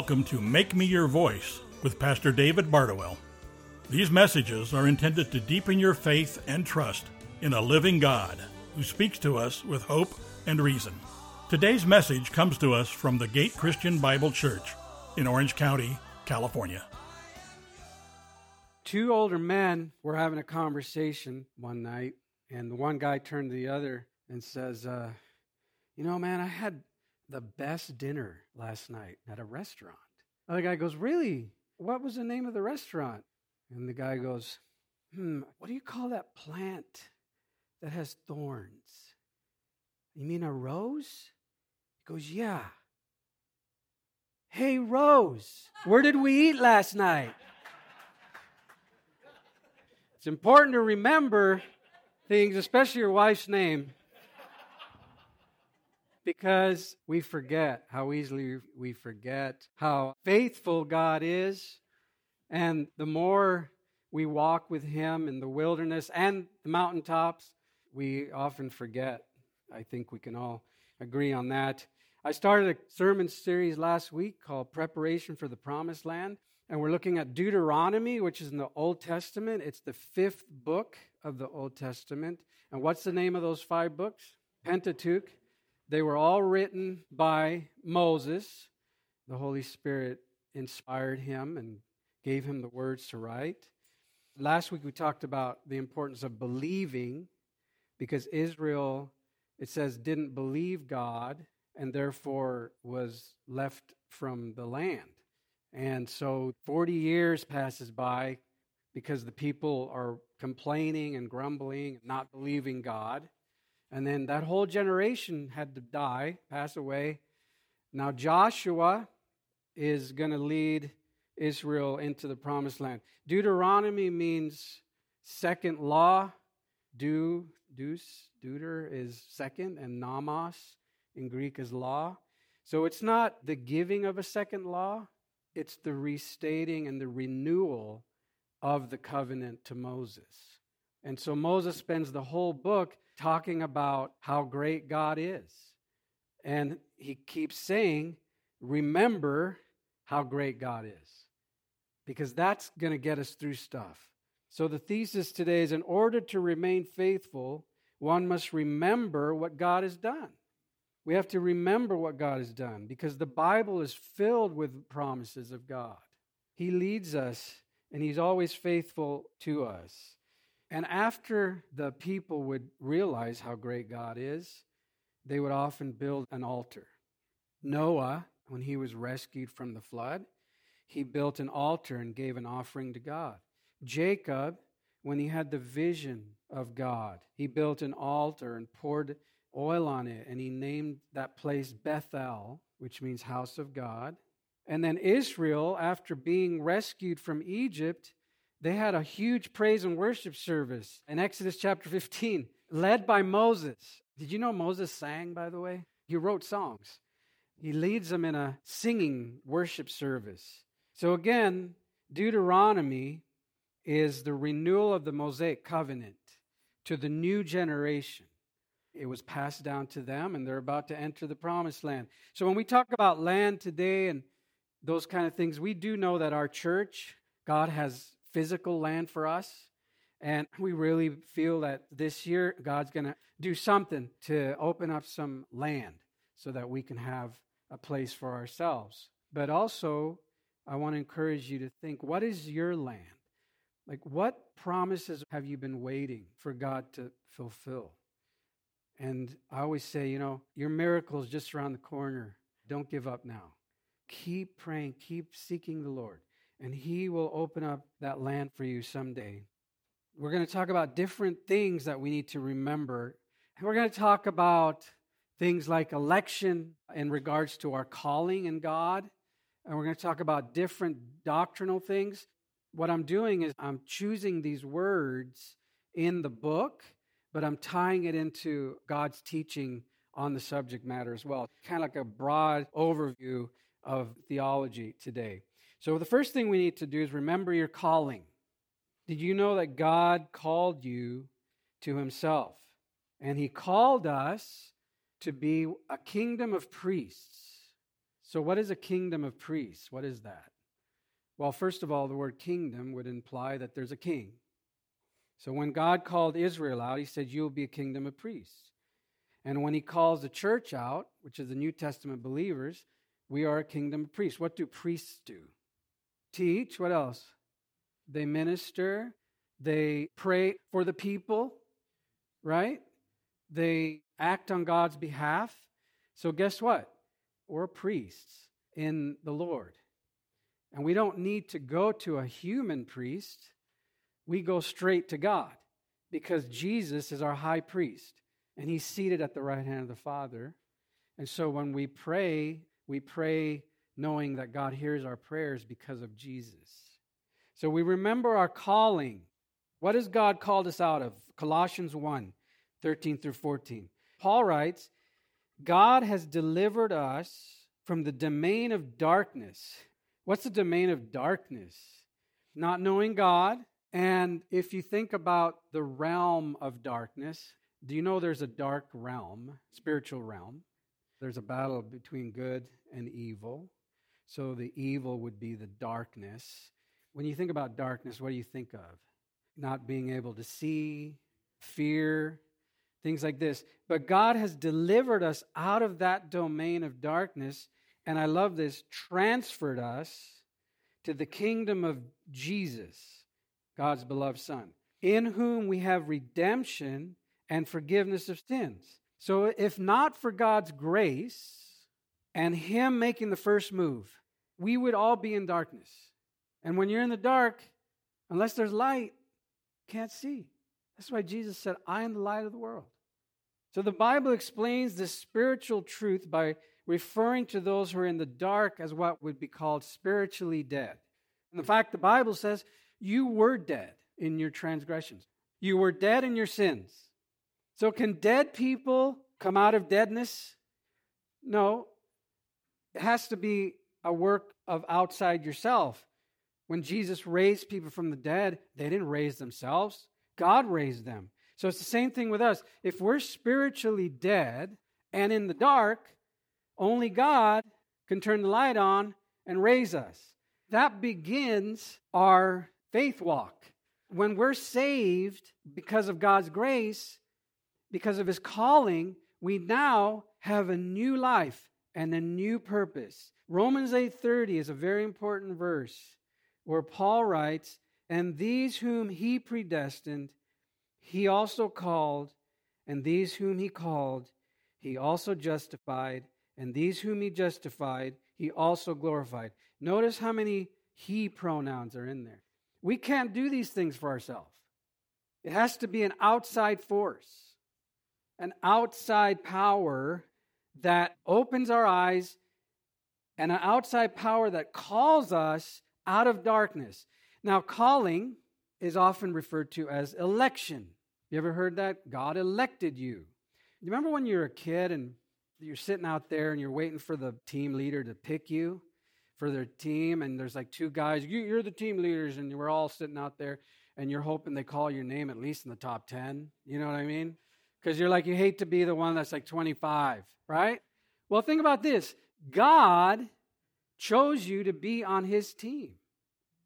Welcome to Make Me Your Voice with Pastor David Bardowell. These messages are intended to deepen your faith and trust in a living God who speaks to us with hope and reason. Today's message comes to us from the Gate Christian Bible Church in Orange County, California. Two older men were having a conversation one night, and the one guy turned to the other and says, uh, You know, man, I had the best dinner last night at a restaurant. The other guy goes, Really? What was the name of the restaurant? And the guy goes, Hmm, what do you call that plant that has thorns? You mean a rose? He goes, Yeah. Hey, Rose, where did we eat last night? It's important to remember things, especially your wife's name, because we forget how easily we forget how faithful God is. And the more we walk with Him in the wilderness and the mountaintops, we often forget. I think we can all agree on that. I started a sermon series last week called Preparation for the Promised Land, and we're looking at Deuteronomy, which is in the Old Testament. It's the fifth book of the Old Testament. And what's the name of those five books? Pentateuch. They were all written by Moses. The Holy Spirit inspired him and gave him the words to write. Last week we talked about the importance of believing because Israel, it says, didn't believe God and therefore was left from the land. And so 40 years passes by because the people are complaining and grumbling, not believing God. And then that whole generation had to die, pass away. Now Joshua is going to lead Israel into the promised land. Deuteronomy means second law. Do, deus, deuter is second, and nomos in Greek is law. So it's not the giving of a second law, it's the restating and the renewal of the covenant to Moses. And so Moses spends the whole book talking about how great God is. And he keeps saying, Remember how great God is. Because that's going to get us through stuff. So the thesis today is in order to remain faithful, one must remember what God has done. We have to remember what God has done because the Bible is filled with promises of God. He leads us and He's always faithful to us. And after the people would realize how great God is, they would often build an altar. Noah, when he was rescued from the flood, he built an altar and gave an offering to God. Jacob, when he had the vision of God, he built an altar and poured oil on it, and he named that place Bethel, which means house of God. And then Israel, after being rescued from Egypt, they had a huge praise and worship service in Exodus chapter 15, led by Moses. Did you know Moses sang, by the way? He wrote songs. He leads them in a singing worship service. So again, Deuteronomy is the renewal of the Mosaic covenant to the new generation. It was passed down to them, and they're about to enter the promised land. So, when we talk about land today and those kind of things, we do know that our church, God has physical land for us. And we really feel that this year, God's going to do something to open up some land so that we can have a place for ourselves. But also, I want to encourage you to think what is your land? Like, what promises have you been waiting for God to fulfill? And I always say, you know, your miracle is just around the corner. Don't give up now. Keep praying, keep seeking the Lord, and He will open up that land for you someday. We're going to talk about different things that we need to remember. We're going to talk about things like election in regards to our calling in God. And we're going to talk about different doctrinal things. What I'm doing is I'm choosing these words in the book but I'm tying it into God's teaching on the subject matter as well. Kind of like a broad overview of theology today. So, the first thing we need to do is remember your calling. Did you know that God called you to Himself? And He called us to be a kingdom of priests. So, what is a kingdom of priests? What is that? Well, first of all, the word kingdom would imply that there's a king. So, when God called Israel out, he said, You'll be a kingdom of priests. And when he calls the church out, which is the New Testament believers, we are a kingdom of priests. What do priests do? Teach. What else? They minister. They pray for the people, right? They act on God's behalf. So, guess what? We're priests in the Lord. And we don't need to go to a human priest, we go straight to God because Jesus is our high priest and he's seated at the right hand of the Father. And so when we pray, we pray knowing that God hears our prayers because of Jesus. So we remember our calling. What has God called us out of? Colossians 1 13 through 14. Paul writes, God has delivered us from the domain of darkness. What's the domain of darkness? Not knowing God. And if you think about the realm of darkness, do you know there's a dark realm, spiritual realm? There's a battle between good and evil. So the evil would be the darkness. When you think about darkness, what do you think of? Not being able to see, fear, things like this. But God has delivered us out of that domain of darkness. And I love this transferred us to the kingdom of Jesus, God's beloved Son, in whom we have redemption and forgiveness of sins. So, if not for God's grace and Him making the first move, we would all be in darkness. And when you're in the dark, unless there's light, can't see. That's why Jesus said, I am the light of the world. So the Bible explains this spiritual truth by referring to those who are in the dark as what would be called spiritually dead. In fact, the Bible says you were dead in your transgressions, you were dead in your sins. So, can dead people come out of deadness? No. It has to be a work of outside yourself. When Jesus raised people from the dead, they didn't raise themselves, God raised them. So it's the same thing with us. If we're spiritually dead and in the dark, only God can turn the light on and raise us. That begins our faith walk. When we're saved because of God's grace, because of his calling, we now have a new life and a new purpose. Romans 8:30 is a very important verse where Paul writes, "And these whom he predestined, he also called, and these whom he called, he also justified, and these whom he justified, he also glorified." Notice how many he pronouns are in there. We can't do these things for ourselves. It has to be an outside force an outside power that opens our eyes and an outside power that calls us out of darkness. Now, calling is often referred to as election. You ever heard that? God elected you. You remember when you were a kid and you're sitting out there and you're waiting for the team leader to pick you for their team, and there's like two guys, you're the team leaders, and we're all sitting out there, and you're hoping they call your name at least in the top 10. You know what I mean? because you're like, you hate to be the one that's like 25, right? Well, think about this God chose you to be on his team.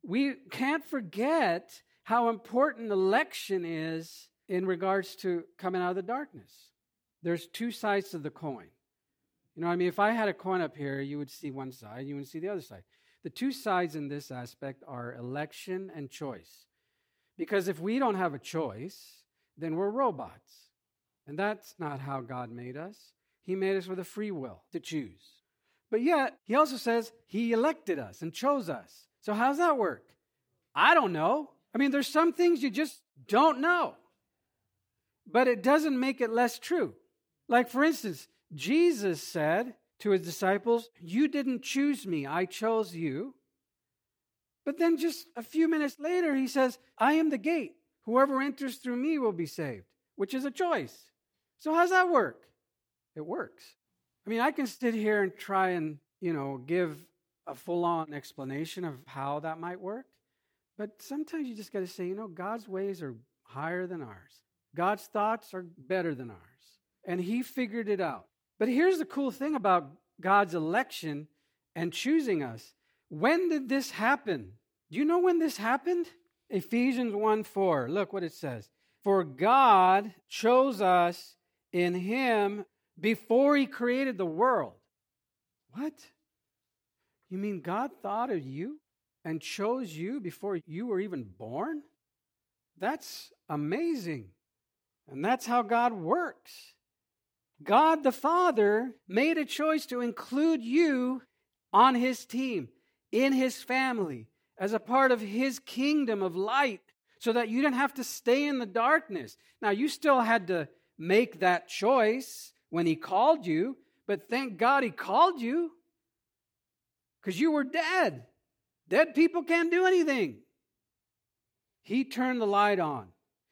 We can't forget how important election is in regards to coming out of the darkness. There's two sides to the coin. You know, I mean, if I had a coin up here, you would see one side, you would see the other side. The two sides in this aspect are election and choice. Because if we don't have a choice, then we're robots. And that's not how God made us. He made us with a free will to choose. But yet, He also says He elected us and chose us. So, how's that work? I don't know. I mean, there's some things you just don't know. But it doesn't make it less true. Like, for instance, Jesus said to his disciples, You didn't choose me, I chose you. But then just a few minutes later, he says, I am the gate. Whoever enters through me will be saved, which is a choice. So, how's that work? It works. I mean, I can sit here and try and, you know, give a full on explanation of how that might work. But sometimes you just got to say, you know, God's ways are higher than ours, God's thoughts are better than ours. And He figured it out. But here's the cool thing about God's election and choosing us. When did this happen? Do you know when this happened? Ephesians 1 4. Look what it says. For God chose us in Him before He created the world. What? You mean God thought of you and chose you before you were even born? That's amazing. And that's how God works. God the Father made a choice to include you on His team, in His family, as a part of His kingdom of light, so that you didn't have to stay in the darkness. Now, you still had to make that choice when He called you, but thank God He called you because you were dead. Dead people can't do anything. He turned the light on.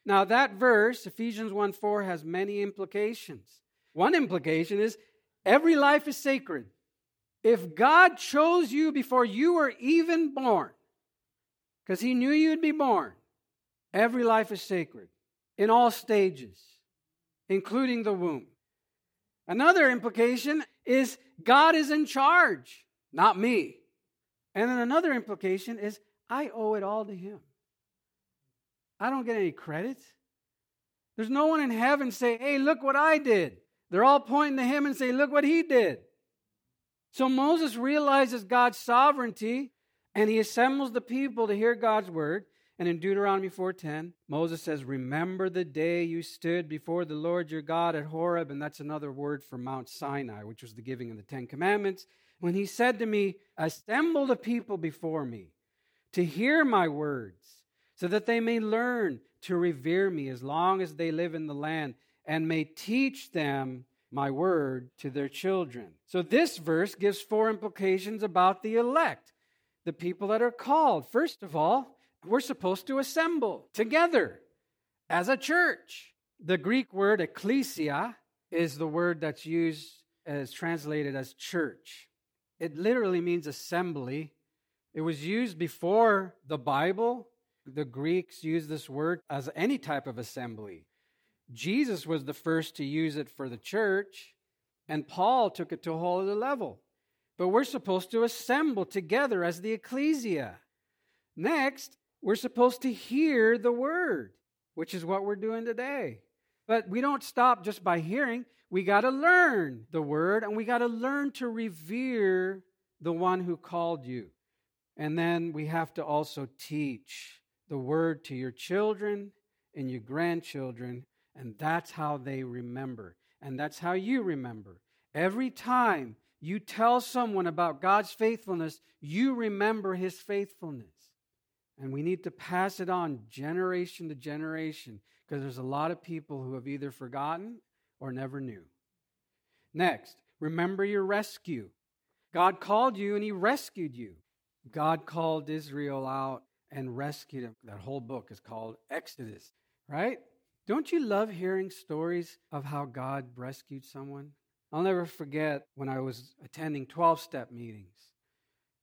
Now, that verse, Ephesians 1 4, has many implications. One implication is every life is sacred. If God chose you before you were even born, because He knew you'd be born, every life is sacred in all stages, including the womb. Another implication is God is in charge, not me. And then another implication is I owe it all to Him. I don't get any credit. There's no one in heaven say, hey, look what I did. They're all pointing to him and say, look what he did. So Moses realizes God's sovereignty and he assembles the people to hear God's word. And in Deuteronomy 4:10, Moses says, "Remember the day you stood before the Lord your God at Horeb," and that's another word for Mount Sinai, which was the giving of the 10 commandments, when he said to me, "Assemble the people before me to hear my words so that they may learn to revere me as long as they live in the land, and may teach them my word to their children. So, this verse gives four implications about the elect, the people that are called. First of all, we're supposed to assemble together as a church. The Greek word ecclesia is the word that's used as translated as church. It literally means assembly. It was used before the Bible the Greeks used this word as any type of assembly. Jesus was the first to use it for the church, and Paul took it to a whole other level. But we're supposed to assemble together as the ecclesia. Next, we're supposed to hear the word, which is what we're doing today. But we don't stop just by hearing. We got to learn the word, and we got to learn to revere the one who called you. And then we have to also teach the word to your children and your grandchildren, and that's how they remember. And that's how you remember. Every time you tell someone about God's faithfulness, you remember his faithfulness. And we need to pass it on generation to generation because there's a lot of people who have either forgotten or never knew. Next, remember your rescue. God called you and he rescued you. God called Israel out and rescued him. That whole book is called Exodus, right? Don't you love hearing stories of how God rescued someone? I'll never forget when I was attending 12 step meetings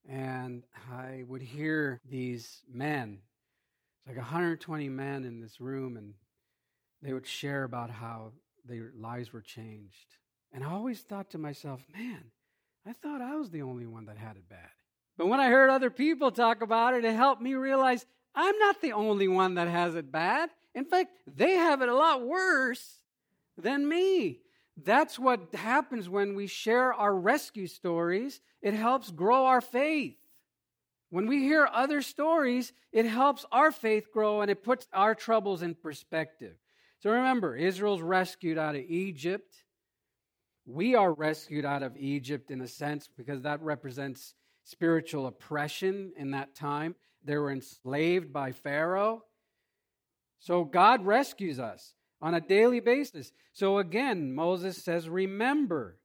and I would hear these men, it's like 120 men in this room, and they would share about how their lives were changed. And I always thought to myself, man, I thought I was the only one that had it bad. But when I heard other people talk about it, it helped me realize I'm not the only one that has it bad. In fact, they have it a lot worse than me. That's what happens when we share our rescue stories. It helps grow our faith. When we hear other stories, it helps our faith grow and it puts our troubles in perspective. So remember, Israel's rescued out of Egypt. We are rescued out of Egypt in a sense because that represents spiritual oppression in that time. They were enslaved by Pharaoh. So God rescues us on a daily basis. So again, Moses says, Remember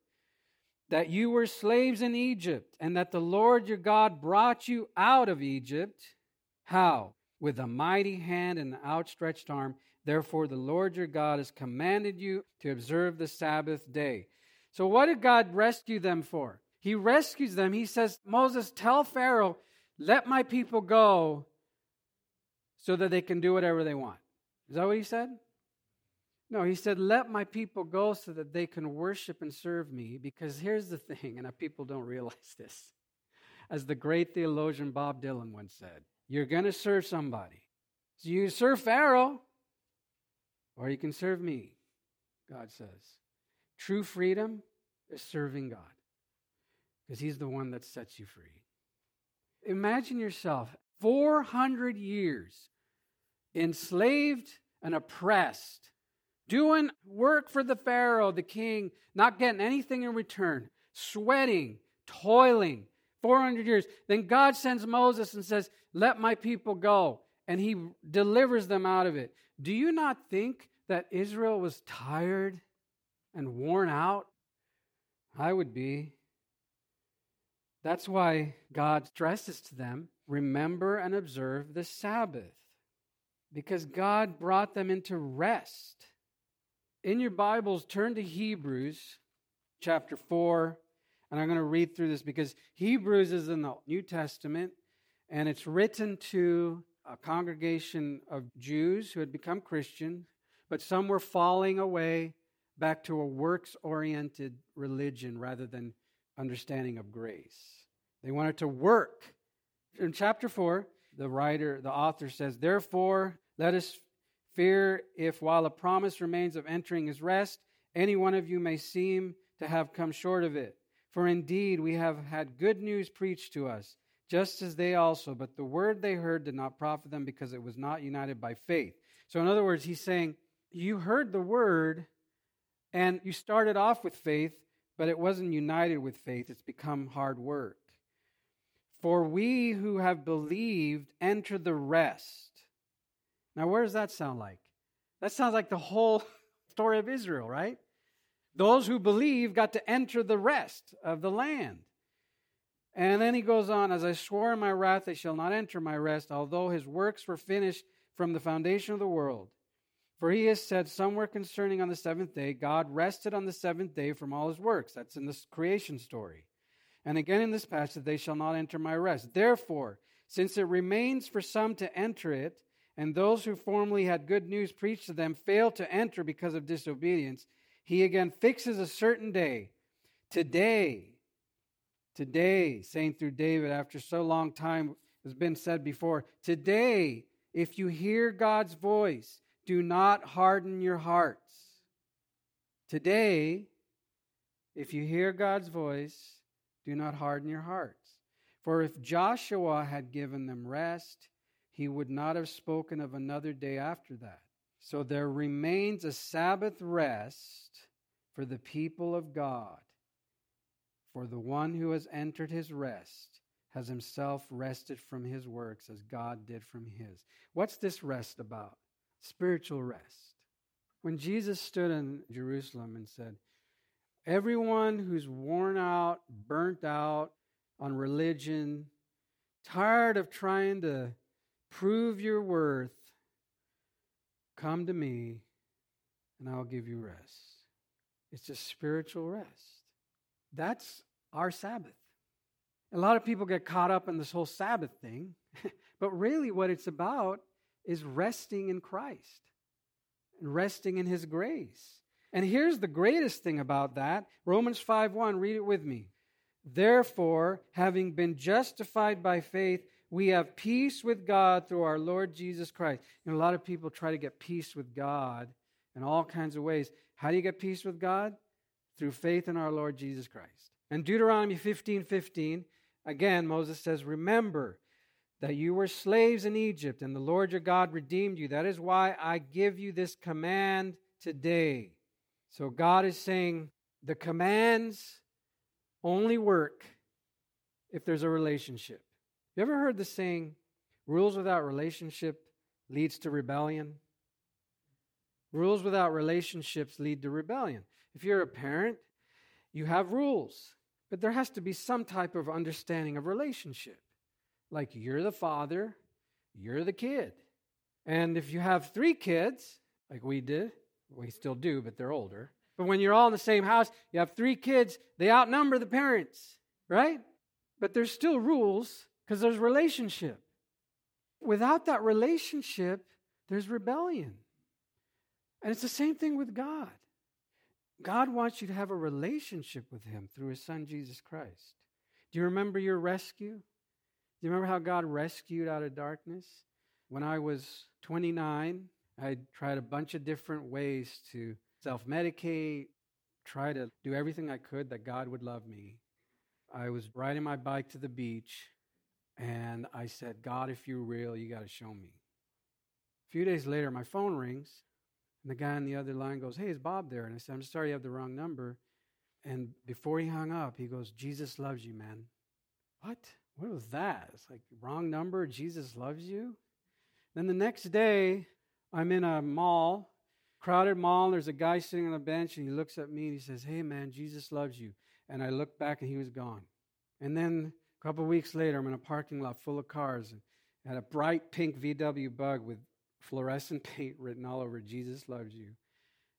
that you were slaves in Egypt and that the Lord your God brought you out of Egypt. How? With a mighty hand and an outstretched arm. Therefore, the Lord your God has commanded you to observe the Sabbath day. So, what did God rescue them for? He rescues them. He says, Moses, tell Pharaoh, let my people go so that they can do whatever they want. Is that what he said? No, he said, let my people go so that they can worship and serve me. Because here's the thing, and people don't realize this As the great theologian Bob Dylan once said, you're going to serve somebody. So you serve Pharaoh, or you can serve me, God says. True freedom is serving God because He's the one that sets you free. Imagine yourself 400 years enslaved and oppressed, doing work for the Pharaoh, the king, not getting anything in return, sweating, toiling, 400 years. Then God sends Moses and says, Let my people go. And he delivers them out of it. Do you not think that Israel was tired and worn out? I would be. That's why God stresses to them remember and observe the Sabbath, because God brought them into rest. In your Bibles, turn to Hebrews chapter 4, and I'm going to read through this because Hebrews is in the New Testament, and it's written to a congregation of Jews who had become Christian, but some were falling away back to a works oriented religion rather than understanding of grace. They wanted to work. In chapter 4, the writer, the author says, Therefore, let us fear if while a promise remains of entering his rest, any one of you may seem to have come short of it. For indeed, we have had good news preached to us, just as they also, but the word they heard did not profit them because it was not united by faith. So, in other words, he's saying, You heard the word, and you started off with faith, but it wasn't united with faith. It's become hard work. For we who have believed enter the rest. Now, where does that sound like? That sounds like the whole story of Israel, right? Those who believe got to enter the rest of the land. And then he goes on, As I swore in my wrath, they shall not enter my rest, although his works were finished from the foundation of the world. For he has said somewhere concerning on the seventh day, God rested on the seventh day from all his works. That's in the creation story. And again in this passage, they shall not enter my rest. Therefore, since it remains for some to enter it, and those who formerly had good news preached to them failed to enter because of disobedience, he again fixes a certain day. Today, today, saying through David after so long time has been said before, today, if you hear God's voice, do not harden your hearts. Today, if you hear God's voice, do not harden your hearts. For if Joshua had given them rest, he would not have spoken of another day after that. So there remains a Sabbath rest for the people of God. For the one who has entered his rest has himself rested from his works as God did from his. What's this rest about? Spiritual rest. When Jesus stood in Jerusalem and said, Everyone who's worn out, burnt out on religion, tired of trying to prove your worth, come to me and I'll give you rest. It's just spiritual rest. That's our Sabbath. A lot of people get caught up in this whole Sabbath thing, but really what it's about is resting in Christ and resting in His grace. And here's the greatest thing about that Romans 5 1, read it with me. Therefore, having been justified by faith, we have peace with God through our Lord Jesus Christ. And a lot of people try to get peace with God in all kinds of ways. How do you get peace with God? Through faith in our Lord Jesus Christ. And Deuteronomy 15 15, again, Moses says, Remember that you were slaves in Egypt, and the Lord your God redeemed you. That is why I give you this command today. So God is saying the commands only work if there's a relationship. You ever heard the saying, rules without relationship leads to rebellion? Rules without relationships lead to rebellion. If you're a parent, you have rules, but there has to be some type of understanding of relationship. Like you're the father, you're the kid. And if you have three kids, like we did, we still do, but they're older. But when you're all in the same house, you have three kids, they outnumber the parents, right? But there's still rules because there's relationship. Without that relationship, there's rebellion. And it's the same thing with God. God wants you to have a relationship with Him through His Son, Jesus Christ. Do you remember your rescue? Do you remember how God rescued out of darkness? When I was 29, I tried a bunch of different ways to self medicate, try to do everything I could that God would love me. I was riding my bike to the beach and I said, God, if you're real, you got to show me. A few days later, my phone rings and the guy on the other line goes, Hey, is Bob there? And I said, I'm sorry you have the wrong number. And before he hung up, he goes, Jesus loves you, man. What? What was that? It's like, wrong number, Jesus loves you? Then the next day, I'm in a mall, crowded mall, and there's a guy sitting on a bench, and he looks at me and he says, Hey, man, Jesus loves you. And I look back and he was gone. And then couple weeks later, I'm in a parking lot full of cars and had a bright pink VW bug with fluorescent paint written all over Jesus loves you.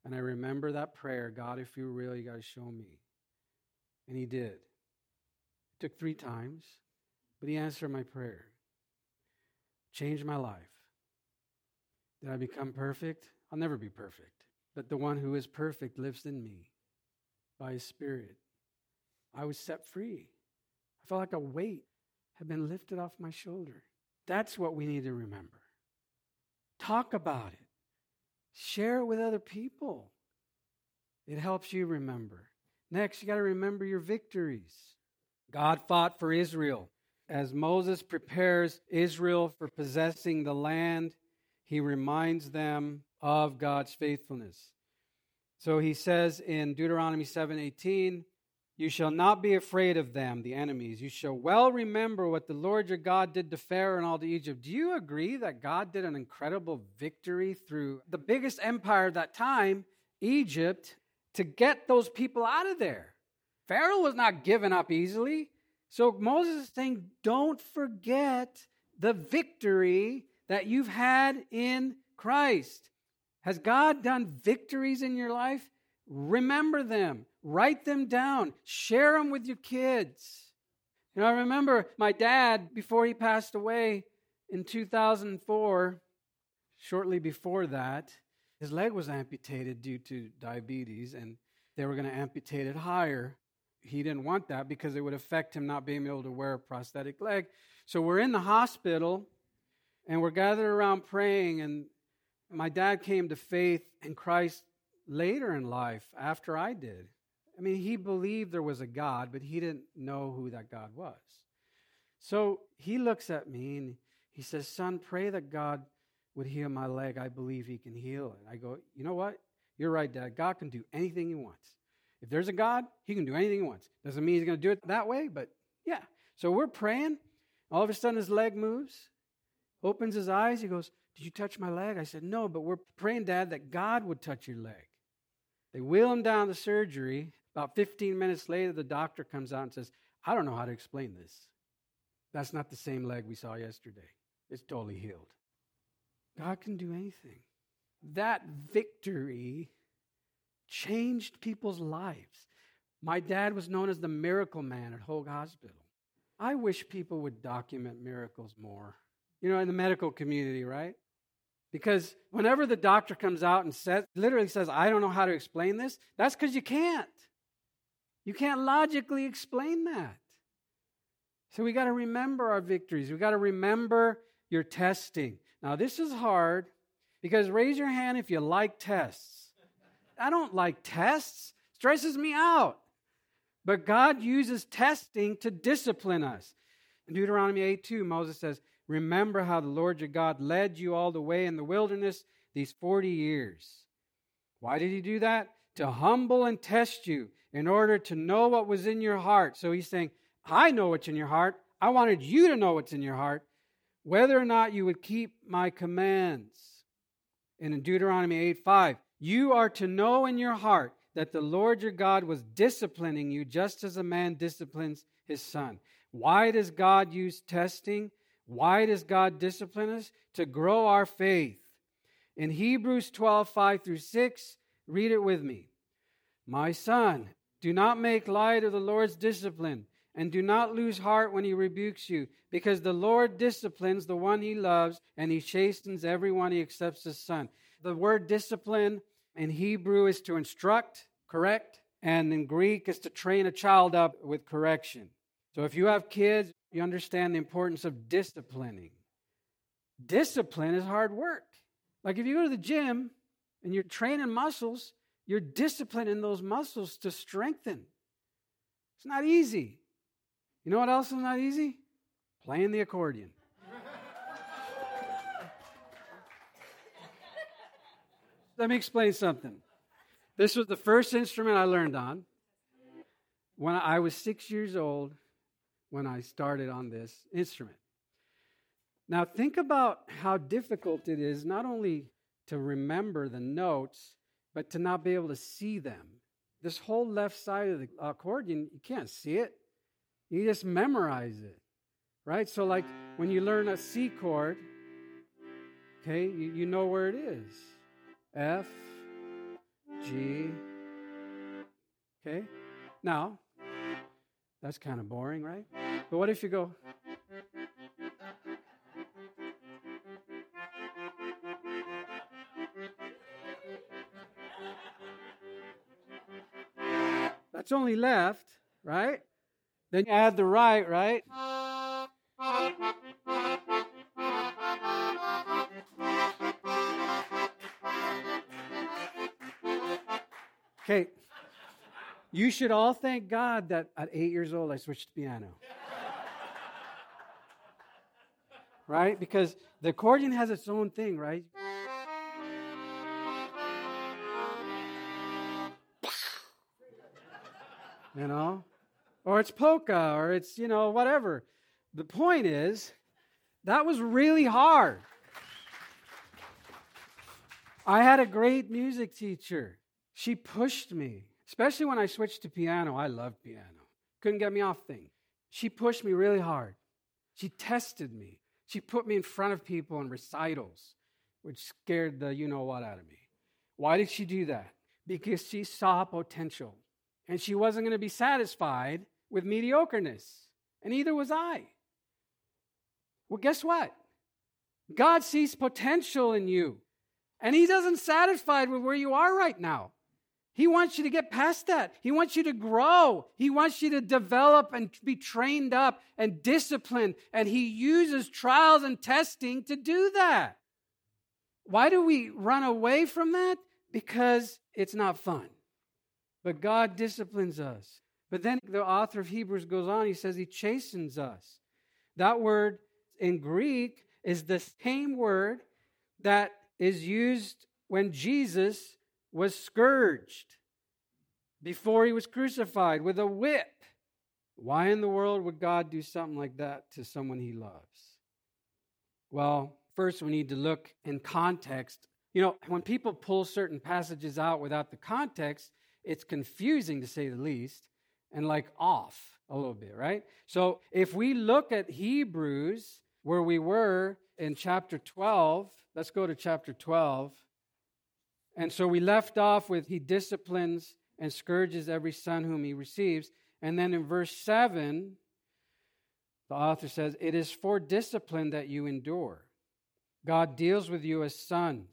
And I remember that prayer God, if you're real, you got to show me. And he did. It took three times, but he answered my prayer. Changed my life. Did I become perfect? I'll never be perfect. But the one who is perfect lives in me by his Spirit. I was set free. I felt like a weight had been lifted off my shoulder. That's what we need to remember. Talk about it, share it with other people. It helps you remember. Next, you got to remember your victories. God fought for Israel. As Moses prepares Israel for possessing the land, he reminds them of God's faithfulness. So he says in Deuteronomy 7:18, you shall not be afraid of them, the enemies. You shall well remember what the Lord your God did to Pharaoh and all to Egypt. Do you agree that God did an incredible victory through the biggest empire of that time, Egypt, to get those people out of there? Pharaoh was not given up easily. So Moses is saying, don't forget the victory that you've had in Christ. Has God done victories in your life? Remember them. Write them down. Share them with your kids. You know, I remember my dad, before he passed away in 2004, shortly before that, his leg was amputated due to diabetes, and they were going to amputate it higher. He didn't want that because it would affect him not being able to wear a prosthetic leg. So we're in the hospital, and we're gathered around praying, and my dad came to faith in Christ later in life after I did. I mean, he believed there was a God, but he didn't know who that God was. So he looks at me and he says, Son, pray that God would heal my leg. I believe he can heal it. I go, You know what? You're right, Dad. God can do anything he wants. If there's a God, he can do anything he wants. Doesn't mean he's going to do it that way, but yeah. So we're praying. All of a sudden, his leg moves, opens his eyes. He goes, Did you touch my leg? I said, No, but we're praying, Dad, that God would touch your leg. They wheel him down to surgery. About 15 minutes later, the doctor comes out and says, I don't know how to explain this. That's not the same leg we saw yesterday. It's totally healed. God can do anything. That victory changed people's lives. My dad was known as the miracle man at Hoag Hospital. I wish people would document miracles more. You know, in the medical community, right? Because whenever the doctor comes out and says, literally says, I don't know how to explain this, that's because you can't. You can't logically explain that. So we got to remember our victories. We got to remember your testing. Now, this is hard because raise your hand if you like tests. I don't like tests, stresses me out. But God uses testing to discipline us. In Deuteronomy 8 2, Moses says, Remember how the Lord your God led you all the way in the wilderness these 40 years. Why did he do that? To humble and test you in order to know what was in your heart. So he's saying, I know what's in your heart. I wanted you to know what's in your heart, whether or not you would keep my commands. And in Deuteronomy 8 5, you are to know in your heart that the Lord your God was disciplining you just as a man disciplines his son. Why does God use testing? Why does God discipline us? To grow our faith. In Hebrews 12 5 through 6, read it with me. My son, do not make light of the Lord's discipline, and do not lose heart when he rebukes you, because the Lord disciplines the one he loves, and he chastens everyone he accepts as son. The word discipline in Hebrew is to instruct, correct, and in Greek is to train a child up with correction. So if you have kids, you understand the importance of disciplining. Discipline is hard work. Like if you go to the gym and you're training muscles, you're disciplining those muscles to strengthen. It's not easy. You know what else is not easy? Playing the accordion. Let me explain something. This was the first instrument I learned on when I was six years old when I started on this instrument. Now, think about how difficult it is not only to remember the notes, but to not be able to see them. This whole left side of the accordion, you can't see it. You just memorize it, right? So, like when you learn a C chord, okay, you, you know where it is F, G, okay? Now, that's kind of boring, right? But what if you go, That's only left, right? Then you add the right, right? Okay. You should all thank God that at eight years old I switched to piano. right? Because the accordion has its own thing, right? You know? Or it's polka, or it's, you know, whatever. The point is, that was really hard. I had a great music teacher. She pushed me, especially when I switched to piano. I loved piano. Couldn't get me off things. She pushed me really hard. She tested me. She put me in front of people in recitals, which scared the you know what out of me. Why did she do that? Because she saw potential. And she wasn't going to be satisfied with mediocreness. And neither was I. Well, guess what? God sees potential in you. And He doesn't satisfied with where you are right now. He wants you to get past that. He wants you to grow. He wants you to develop and be trained up and disciplined. And He uses trials and testing to do that. Why do we run away from that? Because it's not fun. But God disciplines us. But then the author of Hebrews goes on, he says he chastens us. That word in Greek is the same word that is used when Jesus was scourged before he was crucified with a whip. Why in the world would God do something like that to someone he loves? Well, first we need to look in context. You know, when people pull certain passages out without the context, it's confusing to say the least and like off a little bit, right? So if we look at Hebrews, where we were in chapter 12, let's go to chapter 12. And so we left off with He disciplines and scourges every son whom He receives. And then in verse 7, the author says, It is for discipline that you endure. God deals with you as sons.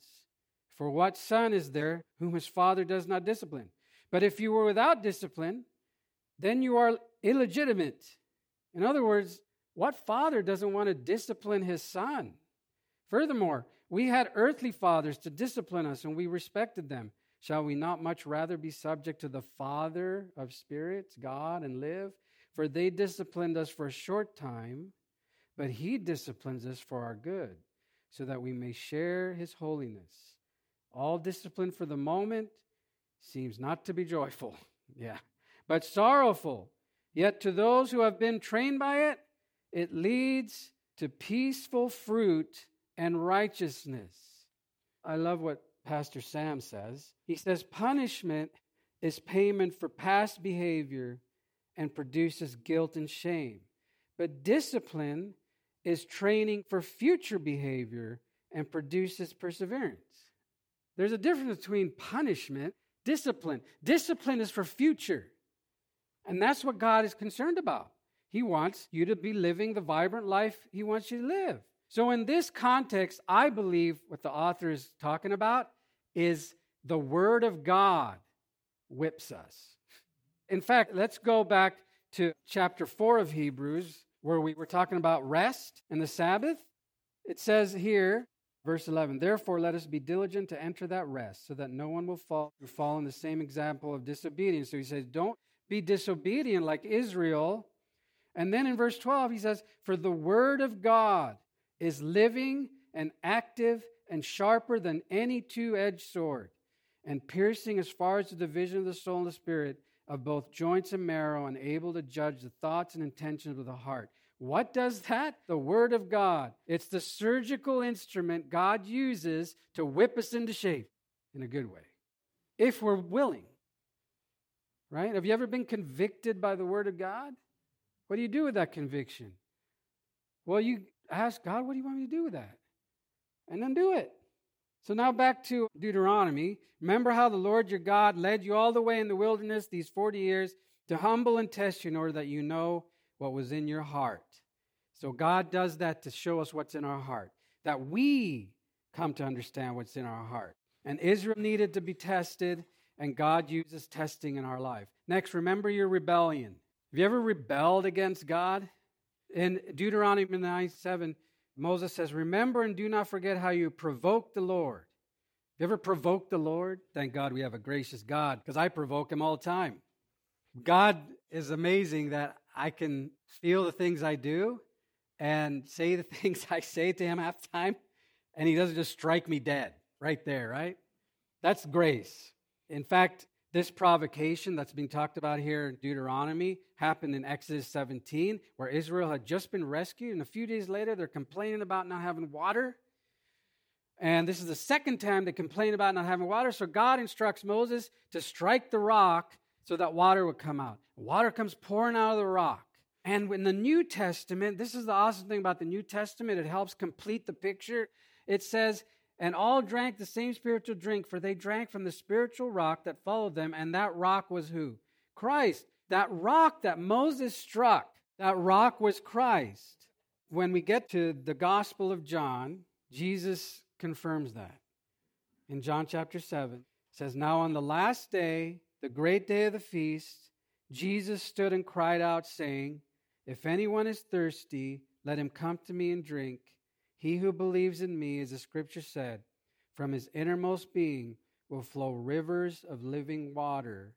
For what son is there whom his father does not discipline? But if you were without discipline, then you are illegitimate. In other words, what father doesn't want to discipline his son? Furthermore, we had earthly fathers to discipline us, and we respected them. Shall we not much rather be subject to the Father of spirits, God, and live? For they disciplined us for a short time, but he disciplines us for our good, so that we may share his holiness. All discipline for the moment seems not to be joyful, yeah, but sorrowful. Yet to those who have been trained by it, it leads to peaceful fruit and righteousness. I love what Pastor Sam says. He says, Punishment is payment for past behavior and produces guilt and shame. But discipline is training for future behavior and produces perseverance. There's a difference between punishment Discipline. Discipline is for future. And that's what God is concerned about. He wants you to be living the vibrant life He wants you to live. So, in this context, I believe what the author is talking about is the Word of God whips us. In fact, let's go back to chapter 4 of Hebrews, where we were talking about rest and the Sabbath, it says here, verse 11, Therefore let us be diligent to enter that rest, so that no one will fall, fall in the same example of disobedience. So he says, Don't be disobedient like Israel. And then in verse 12, he says, For the word of God is living and active and sharper than any two edged sword, and piercing as far as the division of the soul and the spirit, of both joints and marrow, and able to judge the thoughts and intentions of the heart. What does that? The Word of God. It's the surgical instrument God uses to whip us into shape in a good way, if we're willing. Right? Have you ever been convicted by the Word of God? What do you do with that conviction? Well, you ask God, what do you want me to do with that? And then do it. So now back to Deuteronomy. Remember how the Lord your God led you all the way in the wilderness these 40 years to humble and test you in order that you know what was in your heart. So God does that to show us what's in our heart, that we come to understand what's in our heart. And Israel needed to be tested, and God uses testing in our life. Next, remember your rebellion. Have you ever rebelled against God? In Deuteronomy 9 7, Moses says, Remember and do not forget how you provoked the Lord. Have You ever provoked the Lord? Thank God we have a gracious God because I provoke him all the time. God is amazing that I can feel the things I do and say the things I say to him half the time, and he doesn't just strike me dead right there, right? That's grace. In fact, this provocation that's being talked about here in Deuteronomy happened in Exodus 17, where Israel had just been rescued, and a few days later they're complaining about not having water. And this is the second time they complain about not having water. So God instructs Moses to strike the rock so that water would come out. Water comes pouring out of the rock. And in the New Testament, this is the awesome thing about the New Testament, it helps complete the picture. It says, and all drank the same spiritual drink, for they drank from the spiritual rock that followed them, and that rock was who? Christ. That rock that Moses struck, that rock was Christ. When we get to the Gospel of John, Jesus confirms that. In John chapter 7, it says, Now on the last day, the great day of the feast, Jesus stood and cried out, saying, If anyone is thirsty, let him come to me and drink. He who believes in me, as the scripture said, from his innermost being will flow rivers of living water.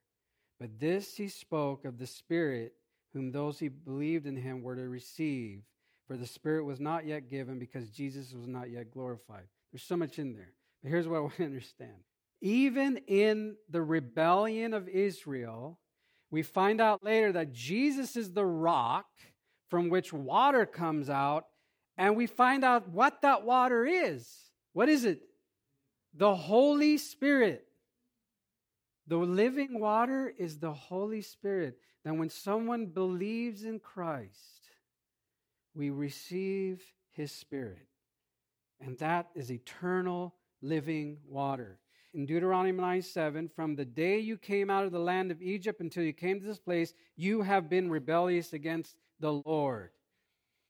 But this he spoke of the Spirit, whom those who believed in him were to receive. For the Spirit was not yet given because Jesus was not yet glorified. There's so much in there. But here's what I want to understand. Even in the rebellion of Israel, we find out later that Jesus is the rock from which water comes out and we find out what that water is. What is it? The Holy Spirit. The living water is the Holy Spirit. Then, when someone believes in Christ, we receive His Spirit. And that is eternal living water. In Deuteronomy 9 7, from the day you came out of the land of Egypt until you came to this place, you have been rebellious against the Lord.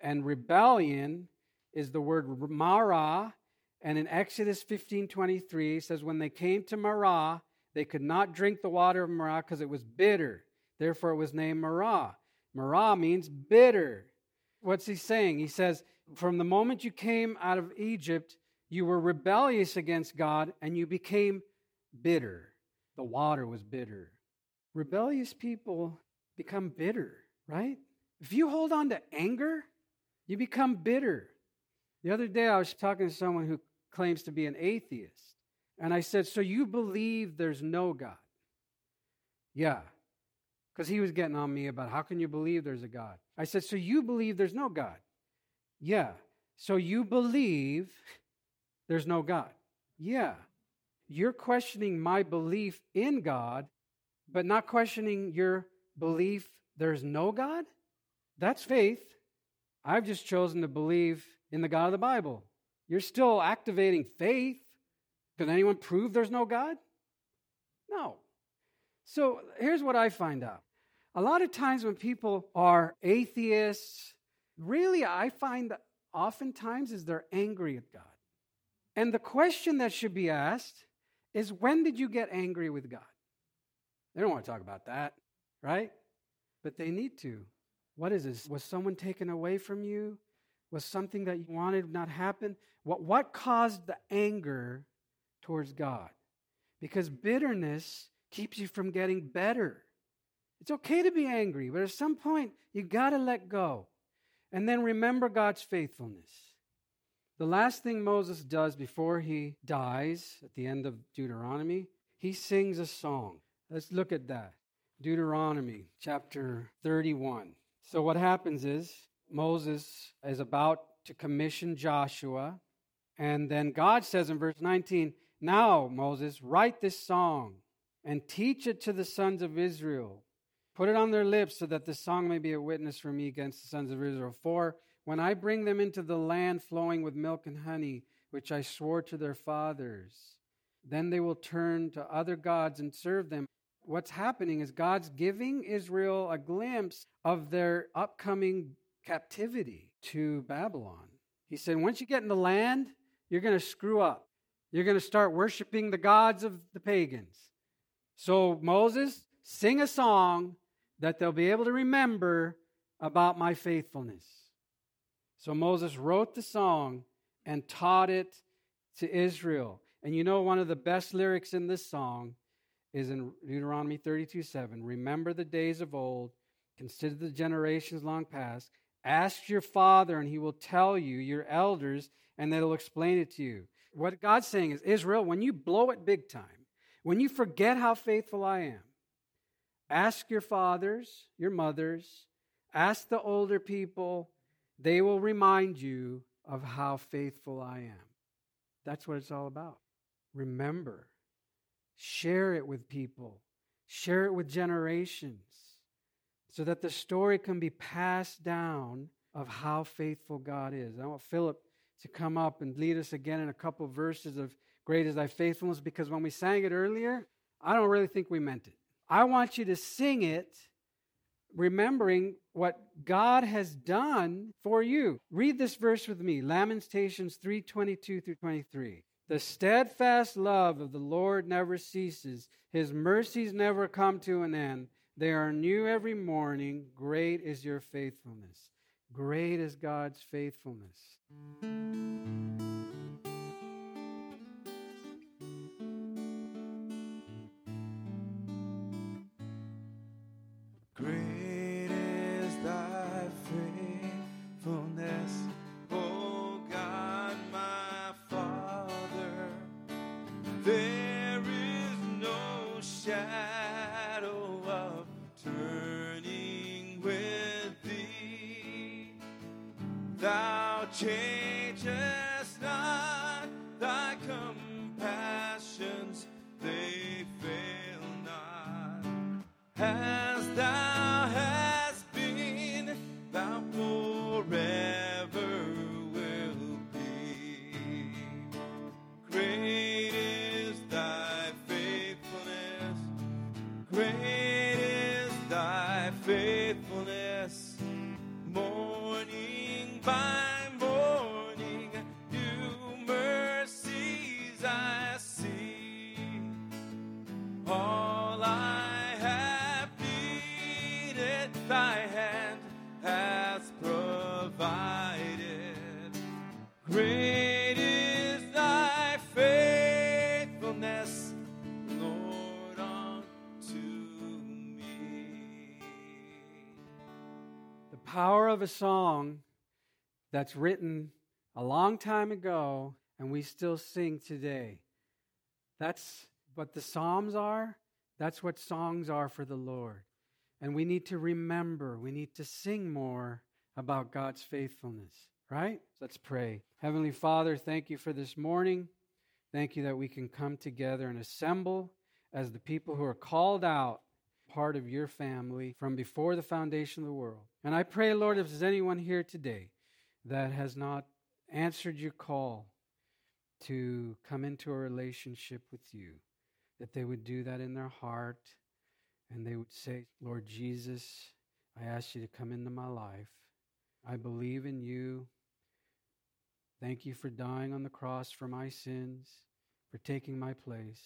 And rebellion is the word marah. And in Exodus 15 23, says, When they came to Marah, they could not drink the water of Marah because it was bitter. Therefore, it was named Marah. Marah means bitter. What's he saying? He says, From the moment you came out of Egypt, you were rebellious against God and you became bitter. The water was bitter. Rebellious people become bitter, right? If you hold on to anger, you become bitter. The other day, I was talking to someone who claims to be an atheist. And I said, So you believe there's no God? Yeah. Because he was getting on me about how can you believe there's a God? I said, So you believe there's no God? Yeah. So you believe there's no God? Yeah. You're questioning my belief in God, but not questioning your belief there's no God? That's faith. I've just chosen to believe in the God of the Bible. You're still activating faith. Can anyone prove there's no God? No. So here's what I find out. A lot of times when people are atheists, really I find that oftentimes is they're angry at God. And the question that should be asked is when did you get angry with God? They don't want to talk about that, right? but they need to. What is this? Was someone taken away from you? Was something that you wanted not happen? What, what caused the anger towards God? Because bitterness keeps you from getting better. It's okay to be angry, but at some point, you got to let go. And then remember God's faithfulness. The last thing Moses does before he dies at the end of Deuteronomy, he sings a song. Let's look at that. Deuteronomy chapter 31. So, what happens is Moses is about to commission Joshua, and then God says in verse 19, Now, Moses, write this song and teach it to the sons of Israel. Put it on their lips so that the song may be a witness for me against the sons of Israel. For when I bring them into the land flowing with milk and honey, which I swore to their fathers, then they will turn to other gods and serve them. What's happening is God's giving Israel a glimpse of their upcoming captivity to Babylon. He said, once you get in the land, you're going to screw up. You're going to start worshiping the gods of the pagans. So, Moses, sing a song that they'll be able to remember about my faithfulness. So, Moses wrote the song and taught it to Israel. And you know, one of the best lyrics in this song is in Deuteronomy 32 7. Remember the days of old, consider the generations long past. Ask your father, and he will tell you, your elders, and they'll explain it to you. What God's saying is, Israel, when you blow it big time, when you forget how faithful I am, ask your fathers, your mothers, ask the older people. They will remind you of how faithful I am. That's what it's all about. Remember, share it with people, share it with generations, so that the story can be passed down of how faithful God is. I want Philip to come up and lead us again in a couple of verses of Great is thy faithfulness, because when we sang it earlier, I don't really think we meant it. I want you to sing it remembering what God has done for you. Read this verse with me, Lamentations 3:22 through 23. The steadfast love of the Lord never ceases. His mercies never come to an end. They are new every morning. Great is your faithfulness. Great is God's faithfulness. Power of a song that's written a long time ago and we still sing today. That's what the Psalms are. That's what songs are for the Lord. And we need to remember, we need to sing more about God's faithfulness, right? Let's pray. Heavenly Father, thank you for this morning. Thank you that we can come together and assemble as the people who are called out part of your family from before the foundation of the world. And I pray, Lord, if there's anyone here today that has not answered your call to come into a relationship with you, that they would do that in their heart and they would say, Lord Jesus, I ask you to come into my life. I believe in you. Thank you for dying on the cross for my sins, for taking my place,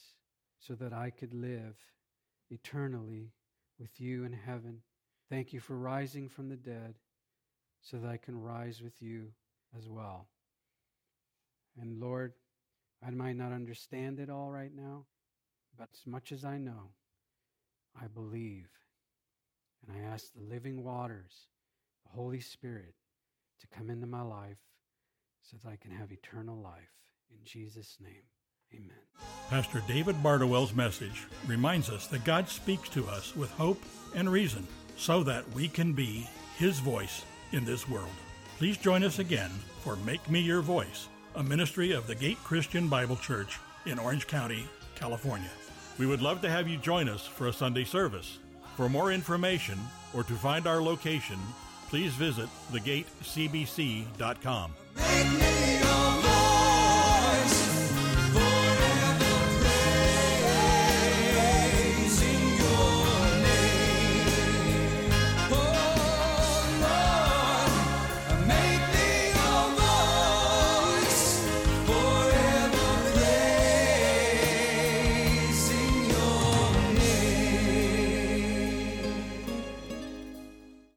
so that I could live eternally with you in heaven. Thank you for rising from the dead so that I can rise with you as well. And Lord, I might not understand it all right now, but as much as I know, I believe. And I ask the living waters, the Holy Spirit, to come into my life so that I can have eternal life. In Jesus' name, amen. Pastor David Bardowell's message reminds us that God speaks to us with hope and reason so that we can be His voice in this world. Please join us again for Make Me Your Voice, a ministry of the Gate Christian Bible Church in Orange County, California. We would love to have you join us for a Sunday service. For more information or to find our location, please visit thegatecbc.com.